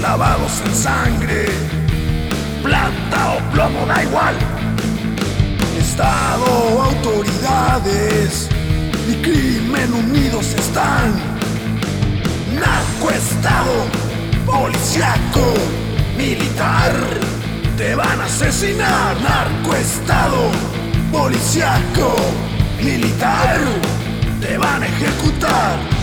lavados en sangre, plata o plomo, da igual. Estado, autoridades y crimen unidos están. Narcoestado, policiaco, militar, te van a asesinar. Narcoestado, policiaco, militar, te van a ejecutar.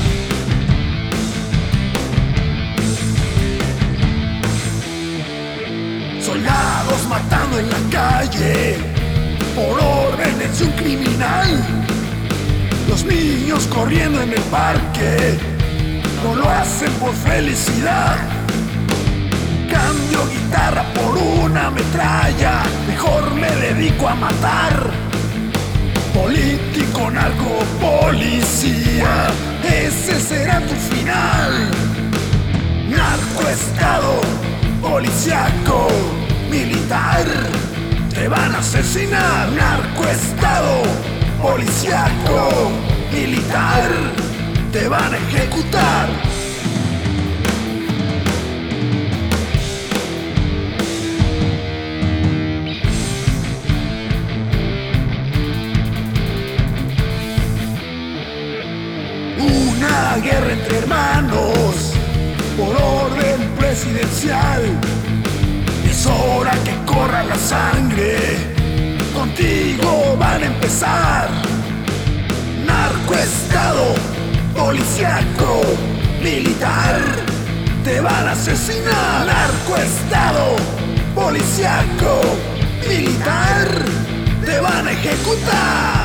Soldados matando en la calle por órdenes de un criminal. Los niños corriendo en el parque no lo hacen por felicidad. Cambio guitarra por una metralla, mejor me dedico a matar. Político, narco, policía, ese será tu final. Narco estado, policiaco, militar, te van a asesinar. Narcoestado, policiaco, militar, te van a ejecutar. Una guerra entre hermanos sangre. Contigo van a empezar. Narcoestado, policiaco, militar. Te van a asesinar. Narcoestado, policiaco, militar. Te van a ejecutar.